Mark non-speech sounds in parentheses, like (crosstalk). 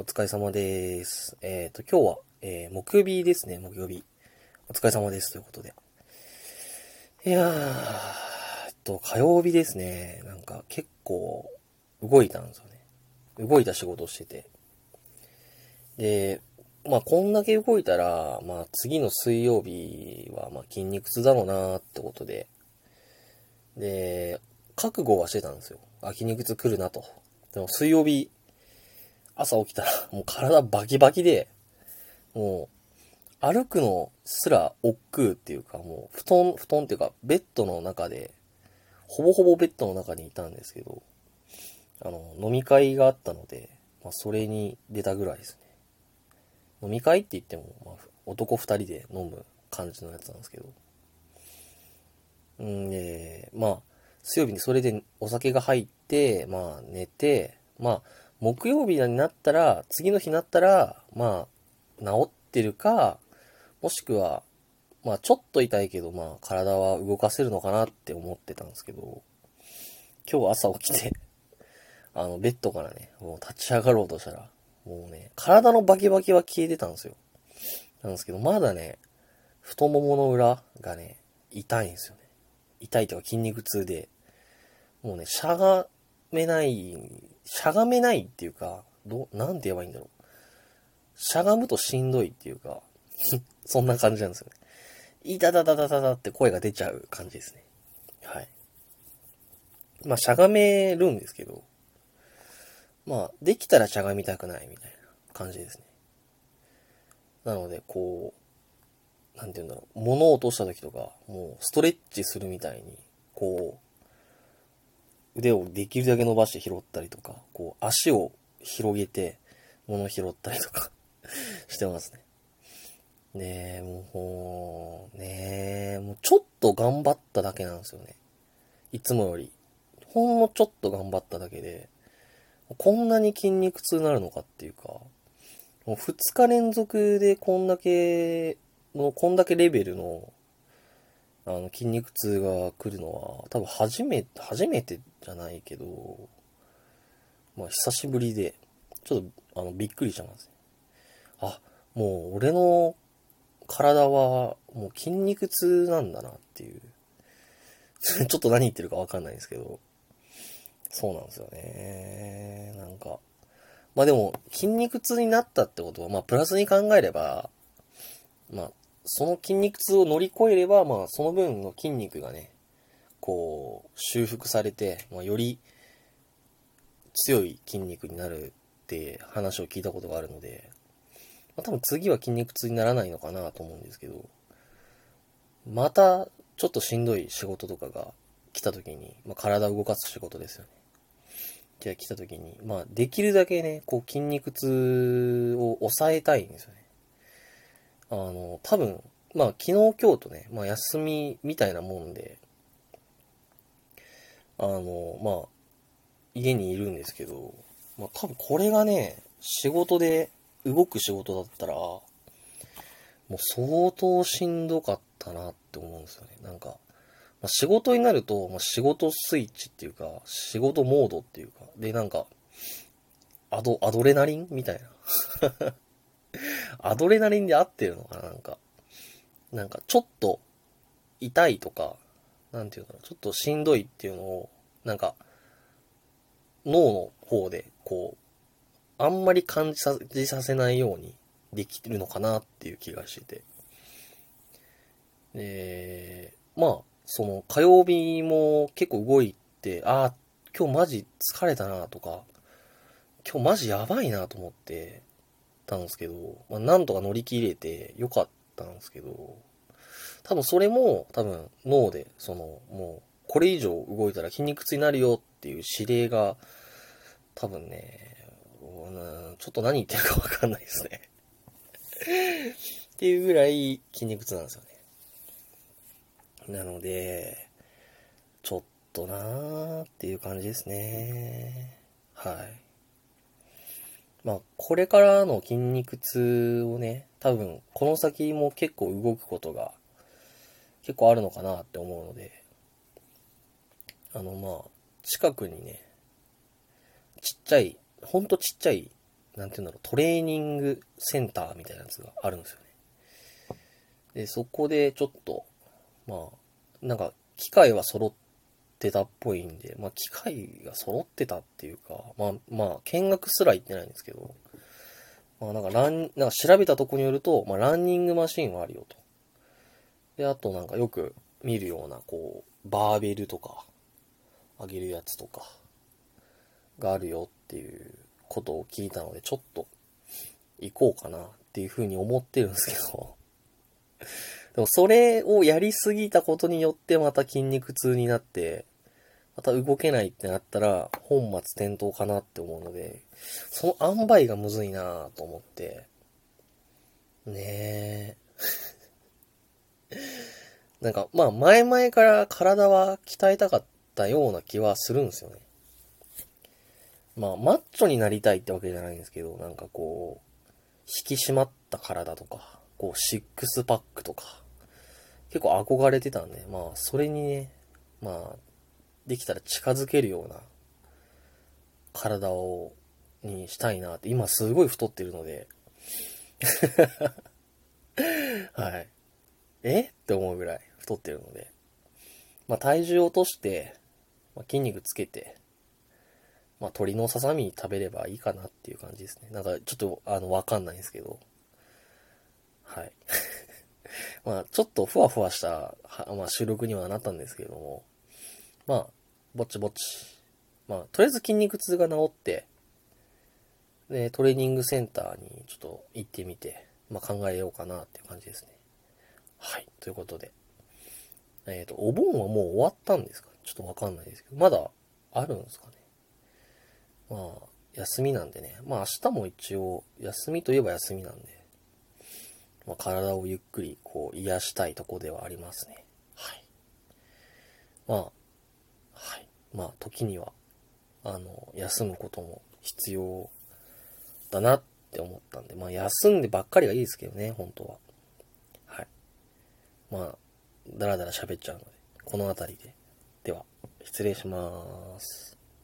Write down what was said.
お疲れ様です。えっ、と、今日は、えー木曜日ですね、木曜日。お疲れ様です、ということで。いやー、えっと、火曜日ですね、なんか結構動いたんですよね。動いた仕事をしてて。で、まあ、こんだけ動いたら、まあ、次の水曜日は、まあ、筋肉痛だろうなーってことで、で、覚悟はしてたんですよ。あ、筋肉痛来るなと。でも水曜日、朝起きたら、(laughs) もう体バキバキで、もう、歩くのすら億劫っていうか、もう、布団、布団っていうか、ベッドの中で、ほぼほぼベッドの中にいたんですけど、あの、飲み会があったので、まあ、それに出たぐらいですね。飲み会って言っても、まあ、男二人で飲む感じのやつなんですけど。うんで、まあ、水曜日にそれでお酒が入って、まあ寝て、まあ、木曜日になったら、次の日になったら、まあ、治ってるか、もしくは、まあちょっと痛いけど、まあ体は動かせるのかなって思ってたんですけど、今日朝起きて、(laughs) あの、ベッドからね、もう立ち上がろうとしたら、もうね、体のバキバキは消えてたんですよ。なんですけど、まだね、太ももの裏がね、痛いんですよね。痛いというか筋肉痛で、もうね、しゃがめない、しゃがめないっていうか、ど、なんて言えばいいんだろう。しゃがむとしんどいっていうか、(laughs) そんな感じなんですよね。いたたたたたたって声が出ちゃう感じですね。はい。まあ、しゃがめるんですけど、まあ、できたらしゃがみたくないみたいな感じですね。なので、こう、なんて言うんだろう、物を落とした時とか、もうストレッチするみたいに、こう、腕をできるだけ伸ばして拾ったりとか、こう、足を広げて、物拾ったりとか (laughs) してますね。ねえ、もう、ねえ、もうちょっと頑張っただけなんですよね。いつもより。ほんのちょっと頑張っただけで、こんなに筋肉痛になるのかっていうか、もう2日連続でこんだけ、のこんだけレベルの、あの、筋肉痛が来るのは、多分初めて、初めてじゃないけど、まあ久しぶりで、ちょっと、あの、びっくりしちゃいますね。あ、もう俺の体はもう筋肉痛なんだなっていう。(laughs) ちょっと何言ってるかわかんないですけど、そうなんですよね。なんか。まあでも、筋肉痛になったってことは、まあプラスに考えれば、まあ、その筋肉痛を乗り越えれば、まあその分の筋肉がね、こう、修復されて、まあより強い筋肉になるって話を聞いたことがあるので、まあ、多分次は筋肉痛にならないのかなと思うんですけど、またちょっとしんどい仕事とかが来た時に、まあ、体を動かす仕事ですよね。じゃあ来た時に、まあできるだけね、こう筋肉痛を抑えたいんですよね。あの、多分、まあ昨日今日とね、まあ休みみたいなもんで、あの、まあ、家にいるんですけど、まあ多分これがね、仕事で動く仕事だったら、もう相当しんどかったなって思うんですよね。なんか、まあ、仕事になると、まあ、仕事スイッチっていうか、仕事モードっていうか、で、なんか、アド、アドレナリンみたいな。アドレナリンで合ってるのかな？なんか、なんかちょっと痛いとか、なんていうのちょっとしんどいっていうのを、なんか、脳の方で、こう、あんまり感じさじさせないようにできるのかなっていう気がしてて。で、まあ、その火曜日も結構動いて、ああ、今日マジ疲れたなとか、今日マジやばいなと思ってたんですけど、まあ、なんとか乗り切れてよかったんですけど、多分それも多分脳で、そのもうこれ以上動いたら筋肉痛になるよっていう指令が多分ね、ちょっと何言ってるかわかんないですね。っていうぐらい筋肉痛なんですよね。なので、ちょっとなーっていう感じですね。はい。まあ、これからの筋肉痛をね、多分、この先も結構動くことが結構あるのかなって思うので、あの、まあ、近くにね、ちっちゃい、ほんとちっちゃいなんて言うんだろう、トレーニングセンターみたいなやつがあるんですよね。で、そこでちょっと、まあ、なんか、機械は揃ってたっぽいんで、まあ、機械が揃ってたっていうか、まあ、まあ、見学すら行ってないんですけど、まあ、なんか、ラン、なんか調べたとこによると、まあ、ランニングマシンはあるよと。で、あとなんかよく見るような、こう、バーベルとか、上げるやつとか、があるよっていうことを聞いたので、ちょっと行こうかなっていうふうに思ってるんですけど、でもそれをやりすぎたことによってまた筋肉痛になって、また動けないってなったら本末転倒かなって思うので、その塩梅がむずいなぁと思って、ねえ。(laughs) なんか、まあ前々から体は鍛えたかったような気はするんですよね。まあ、マッチョになりたいってわけじゃないんですけど、なんかこう、引き締まった体とか、こう、シックスパックとか、結構憧れてたんで、まあ、それにね、まあ、できたら近づけるような体を、にしたいなって、今すごい太ってるので (laughs) はい。え？って思うぐらい太ってるので、まあ、体重落として、まあ、筋肉つけて、まあ、鶏のささみ食べればいいかなっていう感じですね。なんか、ちょっと、あの、わかんないんですけど。はい。(laughs) まあ、ちょっとふわふわした、まあ、収録にはなったんですけども、まあ、ぼちぼち。まあ、とりあえず筋肉痛が治って、で、トレーニングセンターにちょっと行ってみて、まあ、考えようかなっていう感じですね。はい。ということで。えっ、ー、と、お盆はもう終わったんですか？ちょっとわかんないですけど、まだあるんですかね？まあ、休みなんでね。まあ明日も一応、休みといえば休みなんで、まあ、体をゆっくりこう癒したいとこではありますね。はい。まあ、はい。まあ時には、あの、休むことも必要だなって思ったんで、まあ休んでばっかりがいいですけどね、本当は。はい。まあ、だらだら喋っちゃうので、この辺りで。では、失礼します。